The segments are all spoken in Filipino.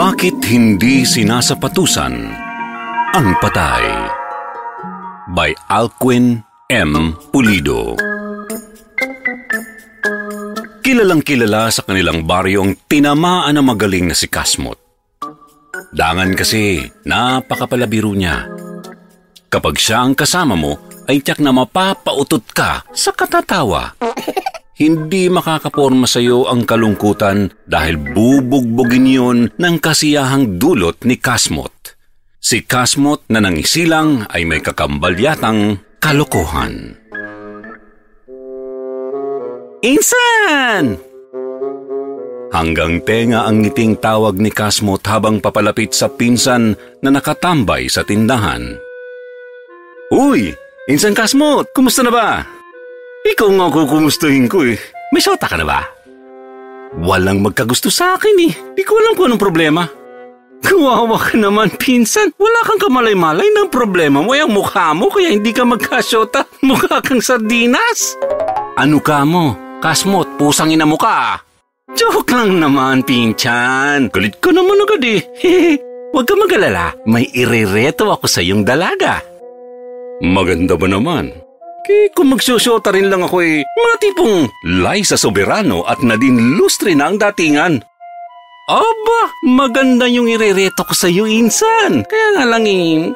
Bakit hindi sinasapatusan ang patay? By Alquin M. Pulido Kilalang kilala sa kanilang baryong tinamaan na magaling na si Kasmot. Dangan kasi napakapalabiro niya. Kapag siya ang kasama mo, ay tiyak na mapapautot ka sa katatawa. Hindi makakaporma sa iyo ang kalungkutan dahil bubugbugin yun ng kasiyahang dulot ni Kasmot. Si Kasmot na nangisilang ay may kakambal yatang kalokohan. Insan! Hanggang tenga ang ngiting tawag ni Kasmot habang papalapit sa pinsan na nakatambay sa tindahan. Uy! Insan Kasmot! Kumusta na ba? Ikaw nga kukumustahin ko eh. May sota ka na ba? Walang magkagusto sa akin eh. Di ko alam kung anong problema. Kawawa ka naman, pinsan. Wala kang kamalay-malay ng problema mo. Yung mukha mo kaya hindi ka magkasyota. Mukha kang sardinas. Ano ka mo? Kasmot, pusang ina mo ka. Joke lang naman, pinchan. Galit ka naman agad eh. Huwag ka magalala. May irereto ako sa iyong dalaga. Maganda ba naman? Kaya kung magsusyota rin lang ako eh, mga tipong Liza Soberano at Nadine Lustre na ang datingan. Aba, maganda yung irereto ko sa iyo, Insan. Kaya nga lang eh,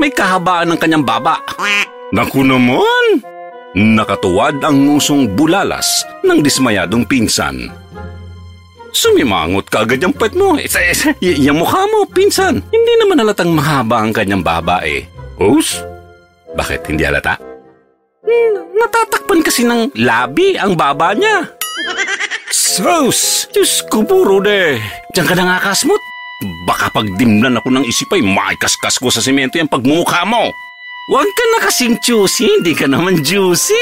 may kahabaan ng kanyang baba. Naku naman! Nakatuwad ang ngusong bulalas ng dismayadong pinsan. Sumimangot ka agad yung pet mo. Isa, isa, y- yung mukha mo, pinsan. Hindi naman halatang mahaba ang kanyang baba eh. Os? Bakit hindi halata? Hmm, natatakpan kasi ng labi ang baba niya. Sus! Diyos ko puro de. Diyan ka na nga kasmot. Baka pag dimlan ako ng isip ay maikaskas ko sa semento yung pagmumukha mo. Huwag ka na kasing juicy, hindi ka naman juicy.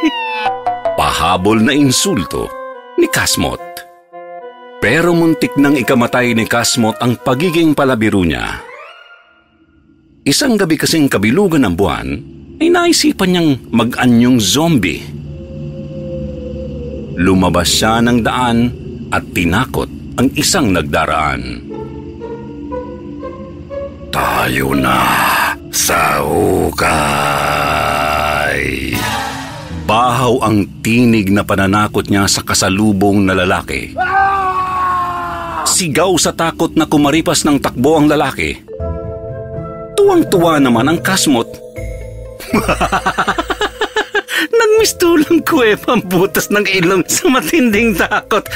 Pahabol na insulto ni Kasmot. Pero muntik nang ikamatay ni Kasmot ang pagiging palabiro niya. Isang gabi kasing kabilugan ng buwan, ay naisipan niyang mag-anyong zombie. Lumabas siya ng daan at tinakot ang isang nagdaraan. Tayo na sa hukay. Bahaw ang tinig na pananakot niya sa kasalubong na lalaki. Sigaw sa takot na kumaripas ng takbo ang lalaki. Tuwang-tuwa naman ang kasmot. Nagmistulang ko eh pambutas ng ilong sa matinding takot.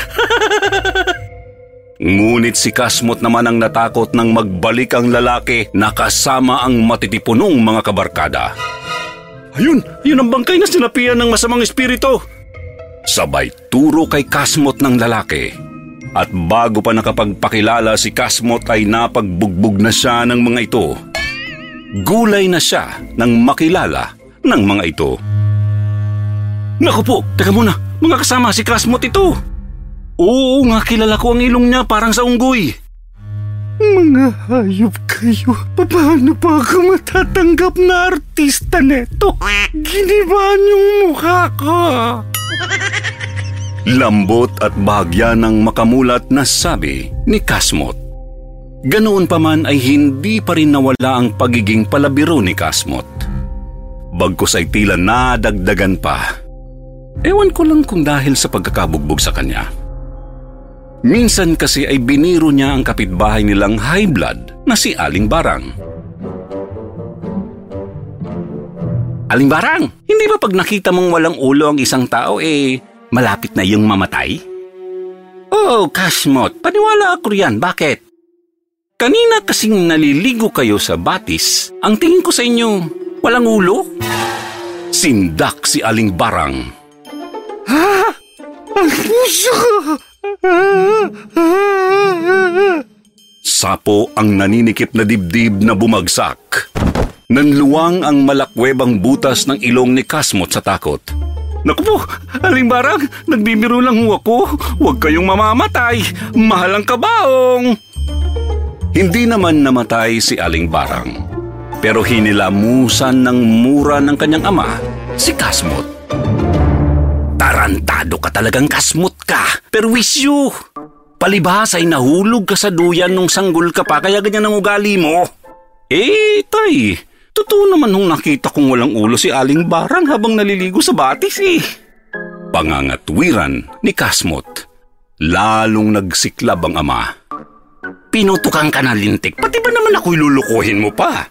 Ngunit si Kasmot naman ang natakot nang magbalik ang lalaki na kasama ang matitipunong mga kabarkada. Ayun, yun ang bangkay na sinapian ng masamang espiritu. Sabay turo kay Kasmot ng lalaki. At bago pa nakapagpakilala si Kasmot ay napagbugbog na siya ng mga ito. Gulay na siya nang makilala ng mga ito. Naku po, teka muna, mga kasama si Kasmot ito. Oo nga, kilala ko ang ilong niya parang sa unggoy. Mga hayop kayo. Paano pa ako matatanggap na artista neto? Giniba niyong mukha ko. Lambot at bahagya ng makamulat na sabi ni Kasmot. Ganoon pa man ay hindi pa rin nawala ang pagiging palabiro ni Kasmot. Bagkus ay tila nadagdagan pa. Ewan ko lang kung dahil sa pagkakabugbog sa kanya. Minsan kasi ay biniro niya ang kapitbahay nilang high blood na si Aling Barang. Aling Barang, hindi ba pag nakita mong walang ulo ang isang tao eh malapit na yung mamatay? Oh, Cashmot, paniwala ako riyan. Bakit? Kanina kasing naliligo kayo sa batis, ang tingin ko sa inyo, walang ulo? Sindak si Aling Barang. Ha? Ang puso ko! Sapo ang naninikip na dibdib na bumagsak. Nanluwang ang malakwebang butas ng ilong ni Kasmot sa takot. Naku po, aling barang, nagbibiro lang ho ako. Huwag kayong mamamatay. Mahal ang kabaong. Hindi naman namatay si Aling Barang. Pero hinilamusan ng mura ng kanyang ama, si Kasmot. Tarantado ka talagang kasmot ka. Perwisyo! Palibhas ay nahulog ka sa duyan nung sanggol ka pa kaya ganyan ang ugali mo. Eh, tay, totoo naman nung nakita kong walang ulo si Aling Barang habang naliligo sa batis eh. Pangangatwiran ni Kasmot. Lalong nagsiklab ang ama. Pinutukan ka na lintik, pati ba naman ako'y lulukuhin mo pa?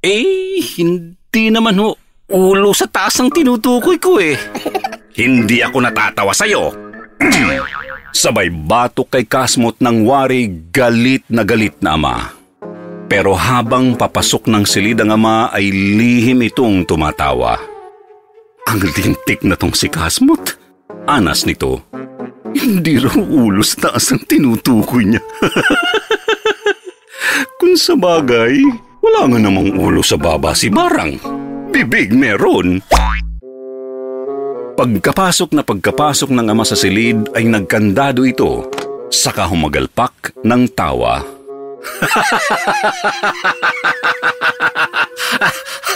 Eh, hindi naman ho. Ulo sa taas ang tinutukoy ko eh. Hindi ako natatawa sa'yo. Sabay batok kay Kasmot ng wari galit na galit na ama. Pero habang papasok ng silid ang ama ay lihim itong tumatawa. Ang lintik na tong si Kasmot. Anas nito. Hindi raw ulo sa taas ang tinutukoy niya. Kung sa bagay, wala nga namang ulo sa baba si Barang. Bibig meron. Pagkapasok na pagkapasok ng ama sa silid ay nagkandado ito, saka humagalpak ng tawa.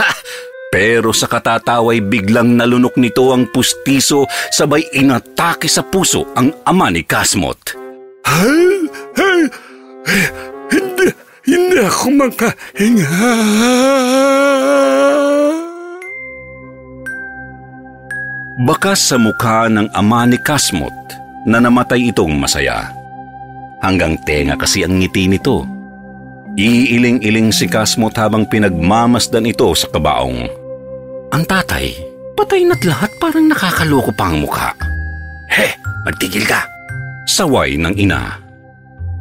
Pero sa katataway biglang nalunok nito ang pustiso sabay inatake sa puso ang ama ni Kasmot. Ay, ay, ay, hindi, hindi ako makahinga. Bakas sa mukha ng ama ni Kasmot na namatay itong masaya. Hanggang tenga kasi ang ngiti nito. Iiling-iling si Kasmot habang pinagmamasdan ito sa kabaong. Ang tatay, patay na't lahat parang nakakaloko pa ang mukha. He, magtigil ka! Saway ng ina.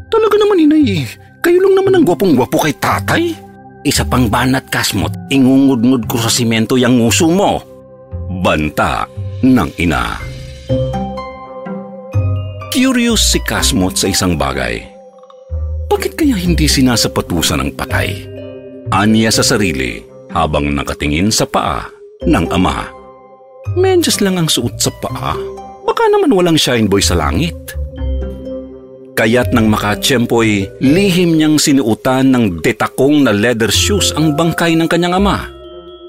Talaga naman inay, kayo lang naman ang gwapong-gwapo kay tatay. Isa pang banat kasmot, ingungud-ngud ko sa simento yung nguso mo. Banta ng ina. Curious si Kasmot sa isang bagay. Bakit kaya hindi sinasapatusan ng patay? Aniya sa sarili habang nakatingin sa paa ng ama. Medyas lang ang suot sa paa. Baka naman walang shine boy sa langit. Kaya't nang makatsyempoy, lihim niyang sinuutan ng detakong na leather shoes ang bangkay ng kanyang ama.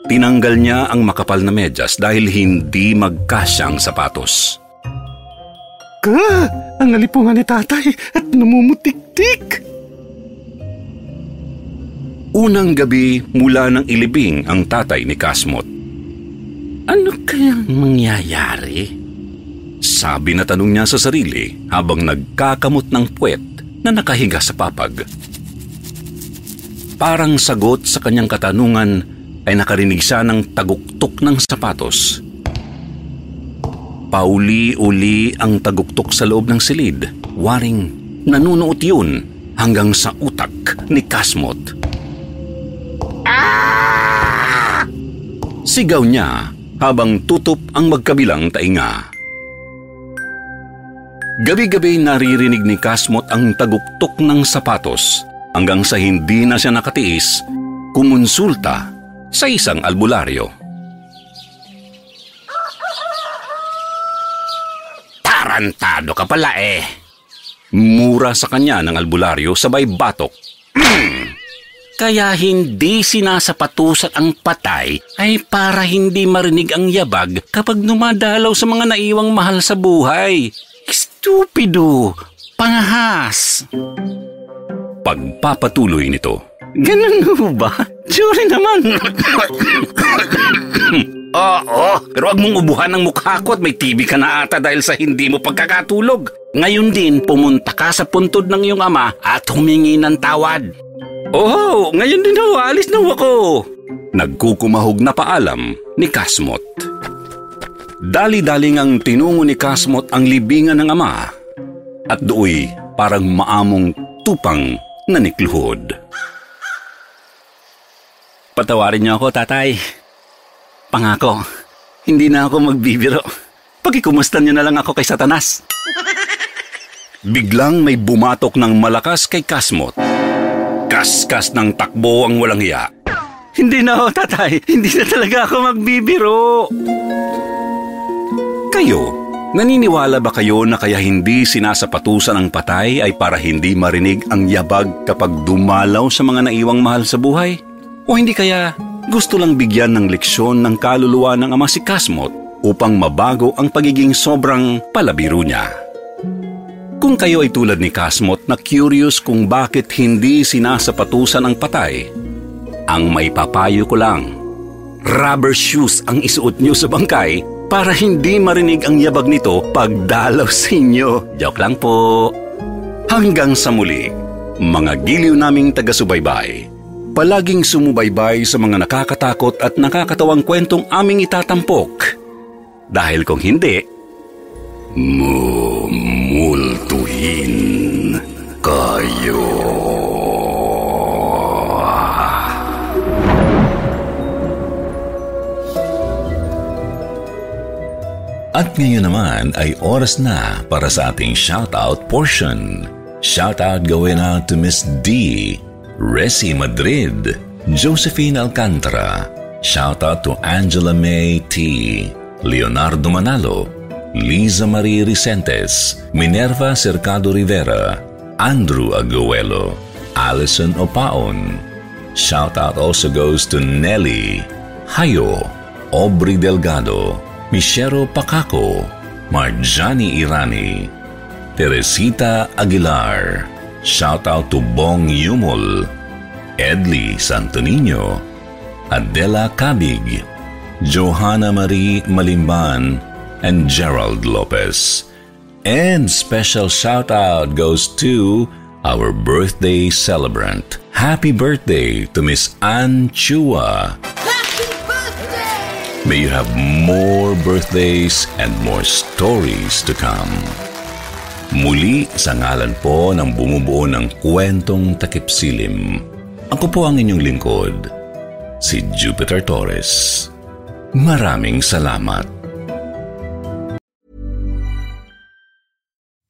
Tinanggal niya ang makapal na medyas dahil hindi magkasyang sapatos. Ka, ang alipungan ni tatay at namumutik-tik. Unang gabi mula ng ilibing ang tatay ni Kasmot. Ano kayang mangyayari? Sabi na tanong niya sa sarili habang nagkakamot ng puwet na nakahiga sa papag. Parang sagot sa kanyang katanungan ay nakarinig siya ng taguktok ng sapatos. Pauli-uli ang taguktok sa loob ng silid. Waring nanunuot yun hanggang sa utak ni Kasmot. Sigaw niya habang tutup ang magkabilang tainga. Gabi-gabi naririnig ni Kasmot ang taguktok ng sapatos hanggang sa hindi na siya nakatiis, kumonsulta sa isang albularyo. Tarantado ka pala eh. Mura sa kanya ng albularyo sabay batok. Kaya hindi sinasapatusan ang patay ay para hindi marinig ang yabag kapag numadalaw sa mga naiwang mahal sa buhay. Stupido! Pangahas! Pagpapatuloy nito. Ganun ba? Sorry naman. Oo, pero wag mong ubuhan ng mukha ko at may TV ka na ata dahil sa hindi mo pagkakatulog. Ngayon din, pumunta ka sa puntod ng iyong ama at humingi ng tawad. Oh, ngayon din ho, alis na ako. Nagkukumahog na paalam ni Kasmot. Dali-daling ang tinungo ni Kasmot ang libingan ng ama at dooy parang maamong tupang nanikluhod. Patawarin niyo ako, tatay. Pangako, hindi na ako magbibiro. Pagkikumustan niyo na lang ako kay Satanas. Biglang may bumatok ng malakas kay Kasmot. Kaskas ng takbo ang walang hiya. Hindi na ako, tatay. Hindi na talaga ako magbibiro. Kayo, naniniwala ba kayo na kaya hindi sinasapatusan ang patay ay para hindi marinig ang yabag kapag dumalaw sa mga naiwang mahal sa buhay? O hindi kaya gusto lang bigyan ng leksyon ng kaluluwa ng ama si Kasmot upang mabago ang pagiging sobrang palabiro niya? Kung kayo ay tulad ni Kasmot na curious kung bakit hindi sinasapatusan ang patay, ang may papayo ko lang, rubber shoes ang isuot niyo sa bangkay para hindi marinig ang yabag nito pagdalaw sa inyo. Joke lang po. Hanggang sa muli, mga giliw naming taga-subaybay, palaging sumubaybay sa mga nakakatakot at nakakatawang kwentong aming itatampok. Dahil kung hindi, mumultuhin kayo. At ngayon naman ay oras na para sa ating shoutout portion. Shoutout going out to Miss D, Resi Madrid, Josephine Alcantara. Shoutout to Angela May T, Leonardo Manalo, Liza Marie Ricentes, Minerva Cercado Rivera, Andrew Aguelo, Allison Opaon. Shoutout also goes to Nelly, Hayo, Aubrey Delgado, Michero Pacaco, Marjani Irani, Teresita Aguilar. Shoutout to Bong Yumol, Edli Santo Niño, Adela Cabig, Johanna Marie Malimban, and Gerald Lopez. And special shout out goes to our birthday celebrant. Happy birthday to Miss Ann Chua. May you have more birthdays and more stories to come. Muli sa ngalan po ng bumubuo ng kwentong takipsilim. Ako po ang inyong lingkod, si Jupiter Torres. Maraming salamat.